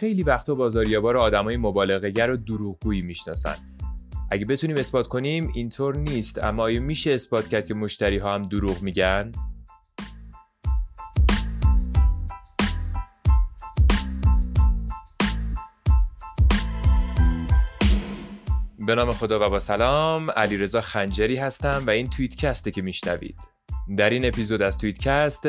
خیلی وقتا بازاریابا رو آدمای مبالغه‌گر و دروغگویی می‌شناسن. اگه بتونیم اثبات کنیم اینطور نیست. اما آیا میشه اثبات کرد که مشتری ها هم دروغ میگن؟ به نام خدا و با سلام علیرضا خنجری هستم و این توییتکسته که میشنوید. در این اپیزود از توییتکست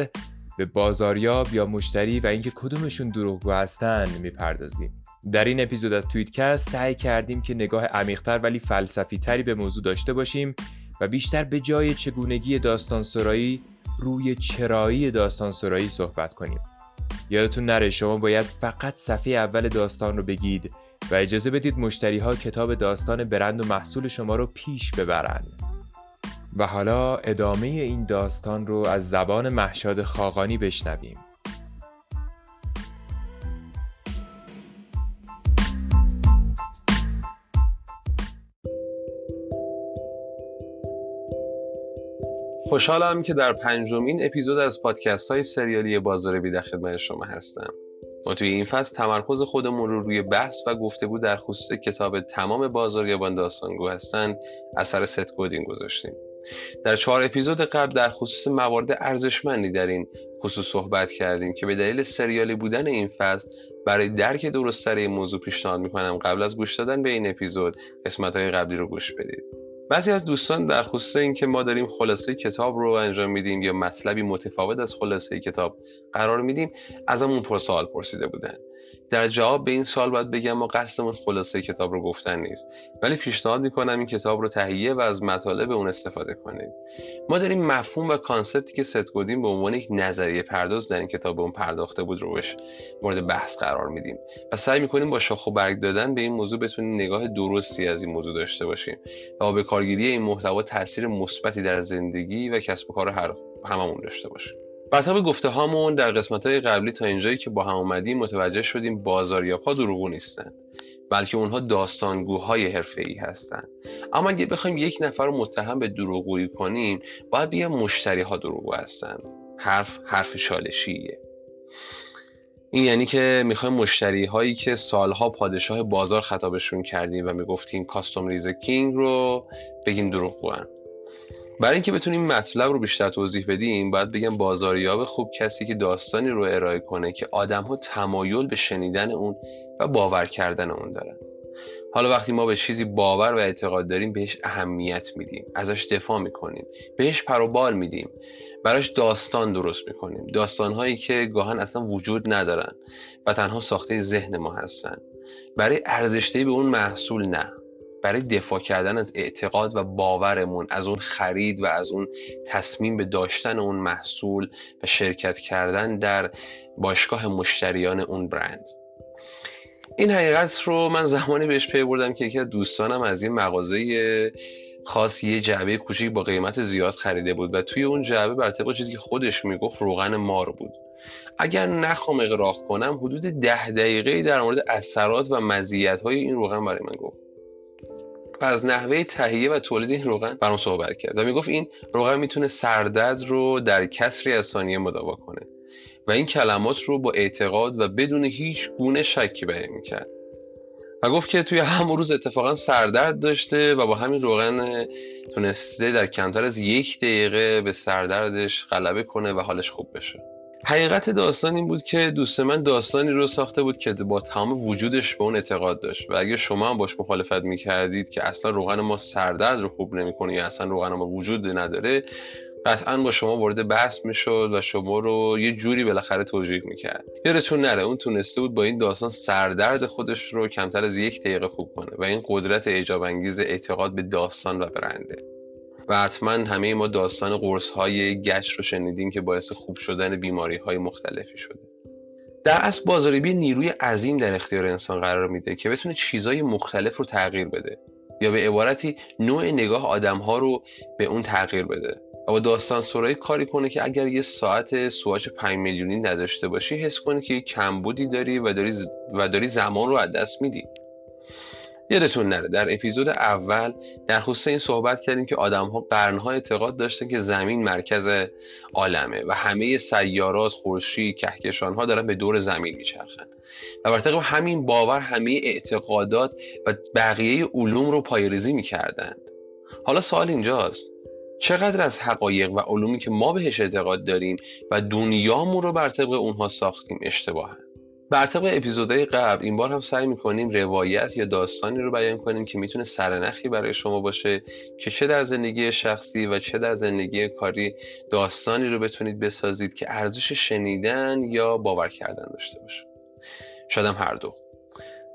به بازاریاب یا مشتری و اینکه کدومشون دروغگو هستن می‌پردازیم. در این اپیزود از توییتکست سعی کردیم که نگاه عمیقتر ولی فلسفی تری به موضوع داشته باشیم و بیشتر به جای چگونگی داستان سرایی روی چرایی داستان سرایی صحبت کنیم. یادتون نره شما باید فقط صفحه اول داستان رو بگید و اجازه بدید مشتری ها کتاب داستان برند و محصول شما رو پیش ببرن. و حالا ادامه این داستان رو از زبان محشاد خاقانی بشنویم. خوشحالم که در پنجمین اپیزود از پادکست های سریالی بازار بی در خدمت شما هستم. ما توی این فصل تمرکز خودمون رو روی بحث و گفتگو در خصوص کتاب تمام بازاریابان داستانگو هستند اثر ست گودین گذاشتیم. در چهار اپیزود قبل در خصوص موارد ارزشمندی در این خصوص صحبت کردیم که به دلیل سریالی بودن این فصل برای درک درست این موضوع پیشنهاد می‌کنم. قبل از گوش دادن به این اپیزود قسمت های قبلی رو گوش بدید. بعضی از دوستان در خصوص اینکه ما داریم خلاصه کتاب رو انجام میدیم یا مطلبی متفاوت از خلاصه کتاب قرار میدیم ازمون پرسوال پرسیده بودن. در جواب به این سال باید بگم ما قصدمون خلاصه کتاب رو گفتن نیست. ولی پیشنهاد می‌کنم این کتاب رو تهیه و از مطالب اون استفاده کنید. ما داریم مفهوم و concept ی که ست گودین به عنوان یک نظریه پرداز در این کتاب اون پرداخته بود رو بهش مورد بحث قرار میدیم. و سعی می‌کنیم با شاخ و برگ دادن به این موضوع بتونیم نگاه درستی از این موضوع داشته باشیم و به کارگیری این محتوا تاثیر مثبتی در زندگی و کسب و کار هر هممون داشته باشیم. بر طبق گفته هامون در قسمت های قبلی تا اینجایی که با هم اومدیم متوجه شدیم بازاریاب ها دروغگو نیستن بلکه اونها داستانگوهای حرفه ای هستند اما اگه بخوایم یک نفر رو متهم به دروغگویی کنیم باید بگم مشتری ها دروغگو هستن. حرف حرف چالشیه این یعنی که می‌خوایم مشتری هایی که سالها پادشاه بازار خطابشون کردیم و می‌گفتیم کاستوم ریز کینگ رو بگیم دروغگوان. برای اینکه بتونیم مطلب رو بیشتر توضیح بدیم باید بگم بازاریاب خوب کسی که داستانی رو ارائه کنه که آدم ها تمایل به شنیدن اون و باور کردن اون دارن. حالا وقتی ما به چیزی باور و اعتقاد داریم بهش اهمیت میدیم ازش دفاع می‌کنیم بهش پروبال میدیم براش داستان درست می‌کنیم. داستان هایی که گاهن اصلا وجود ندارن و تنها ساخته ذهن ما هستن. برای ارزشتهی به اون محصول نه. برای دفاع کردن از اعتقاد و باورمون از اون خرید و از اون تصمیم به داشتن اون محصول و شرکت کردن در باشگاه مشتریان اون برند. این حقیقت رو من زمانی بهش پی بردم که یکی از دوستانم از این مغازه خاص یه جعبه کوچیک با قیمت زیاد خریده بود و توی اون جعبه بر طبق چیزی که خودش می‌گفت روغن مار بود. اگر نخوام اقراق کنم حدود ده دقیقه در مورد اثرات و مزیت های این روغن برای من گفت. از نحوه تهیه و تولید این روغن برام صحبت کرد و می‌گفت این روغن می‌تونه سردرد رو در کسری از ثانیه مداوا کنه و این کلمات رو با اعتقاد و بدون هیچ گونه شکی بیان می‌کرد. و گفت که توی همون روز اتفاقا سردرد داشته و با همین روغن تونسته در کمتر از یک دقیقه به سردردش غلبه کنه و حالش خوب بشه. حقیقت داستان این بود که دوست من داستانی رو ساخته بود که با تمام وجودش به اون اعتقاد داشت. و اگه شما هم باش مخالفت می‌کردید که اصلا روغن ما سردرد رو خوب نمی‌کنه یا اصلا روغن ما وجود نداره قطعا با شما وارد بحث می‌شد و شما رو یه جوری بالاخره توجیه می‌کرد. یادتون نره اون تونسته بود با این داستان سردرد خودش رو کمتر از یک دقیقه خوب کنه و این قدرت ایجاب انگیز اعتقاد به داستان و برنده و حتما همه ما داستان قرص های گچ رو شنیدیم که باعث خوب شدن بیماری های مختلفی شده. در اصل بازاریابی نیروی عظیم در اختیار انسان قرار میده که بتونه چیزهای مختلف رو تغییر بده یا به عبارتی نوع نگاه آدم ها رو به اون تغییر بده با داستان سرایی کاری کنه که اگر یه ساعت سواچ 5 میلیونی نداشته باشی حس کنی که یه کمبودی داری و داری, و داری زمان رو از دست میدی. یادتون نره در اپیزود اول در خصوص این صحبت کردیم که آدم ها قرنها اعتقاد داشتن که زمین مرکز عالمه و همه سیارات خورشید کهکشان ها دارن به دور زمین میچرخن. و بر همین باور همه اعتقادات و بقیه علوم رو پایریزی می‌کردند حالا سوال اینجاست چقدر از حقایق و علومی که ما بهش اعتقاد داریم و دنیامون رو بر طبق اونها ساختیم اشتباهن بر طبق اپیزودهای قبل این بار هم سعی می‌کنیم روایت یا داستانی رو بیان کنیم که می‌تونه سرنخی برای شما باشه که چه در زندگی شخصی و چه در زندگی کاری داستانی رو بتونید بسازید که ارزش شنیدن یا باور کردن داشته باشه. شاید هم هر دو.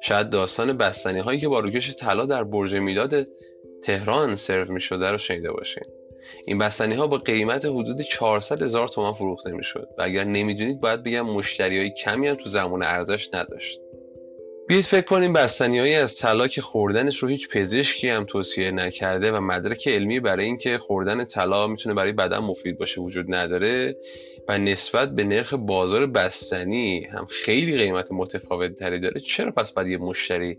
شاید داستان بستنی هایی که با روکش طلا در برج میلاد تهران سرو می شده رو شنیده باشین. این بستنی ها با قیمت حدود 400 هزار تومان فروخته می‌شد. و اگر نمی‌دونید باید بگم مشتری های کمی هم تو زمان ارزش نداشت. بیاید فکر کنیم بستنیهایی از طلا که خوردنش رو هیچ پزشکی هم توصیه نکرده و مدرک علمی برای اینکه خوردن طلا می‌تونه برای بدن مفید باشه وجود نداره و نسبت به نرخ بازار بستنی هم خیلی قیمت متفاوت تری داره. چرا پس باید یه مشتری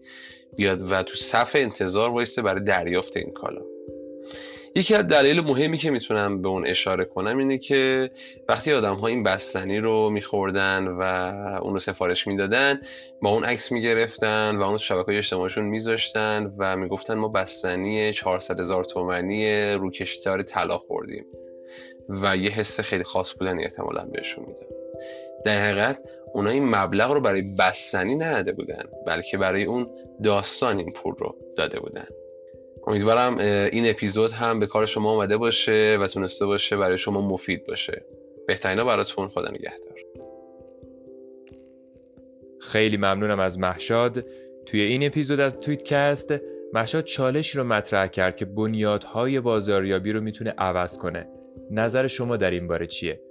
بیاد و تو صف انتظار وایسته برای دریافت این کالا؟ یکی از دلایل مهمی که می‌تونم به اون اشاره کنم اینه که وقتی آدم ها این بستنی رو میخوردن و اون رو سفارش می‌دادن با اون عکس می‌گرفتن و اون شبکه های اجتماعیشون میذاشتن و می‌گفتن ما بستنی 400 هزار تومنی روکشتار طلا خوردیم و یه حس خیلی خاص بودن احتمالا بهشون میدن در حقیقت اونا این مبلغ رو برای بستنی نداده بودن بلکه برای اون داستان این پول رو داده بودن. امیدوارم این اپیزود هم به کار شما آمده باشه و تونسته باشه برای شما مفید باشه. بهترینا براتون خدا نگهدار. خیلی ممنونم از محشاد توی این اپیزود از تویتکست محشاد چالش رو مطرح کرد که بنیادهای بازاریابی رو می‌تونه عوض کنه. نظر شما در این باره چیه؟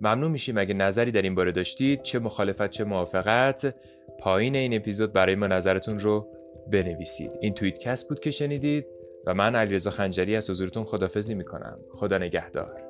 ممنون میشیم اگه نظری در این باره داشتید چه مخالفت چه موافقت. پایین این اپیزود برای ما نظرتون رو بنویسید. این توییت کس بود که شنیدید و من علیرضا خنجری از حضورتون خدافزی می‌کنم. خدا نگهدار.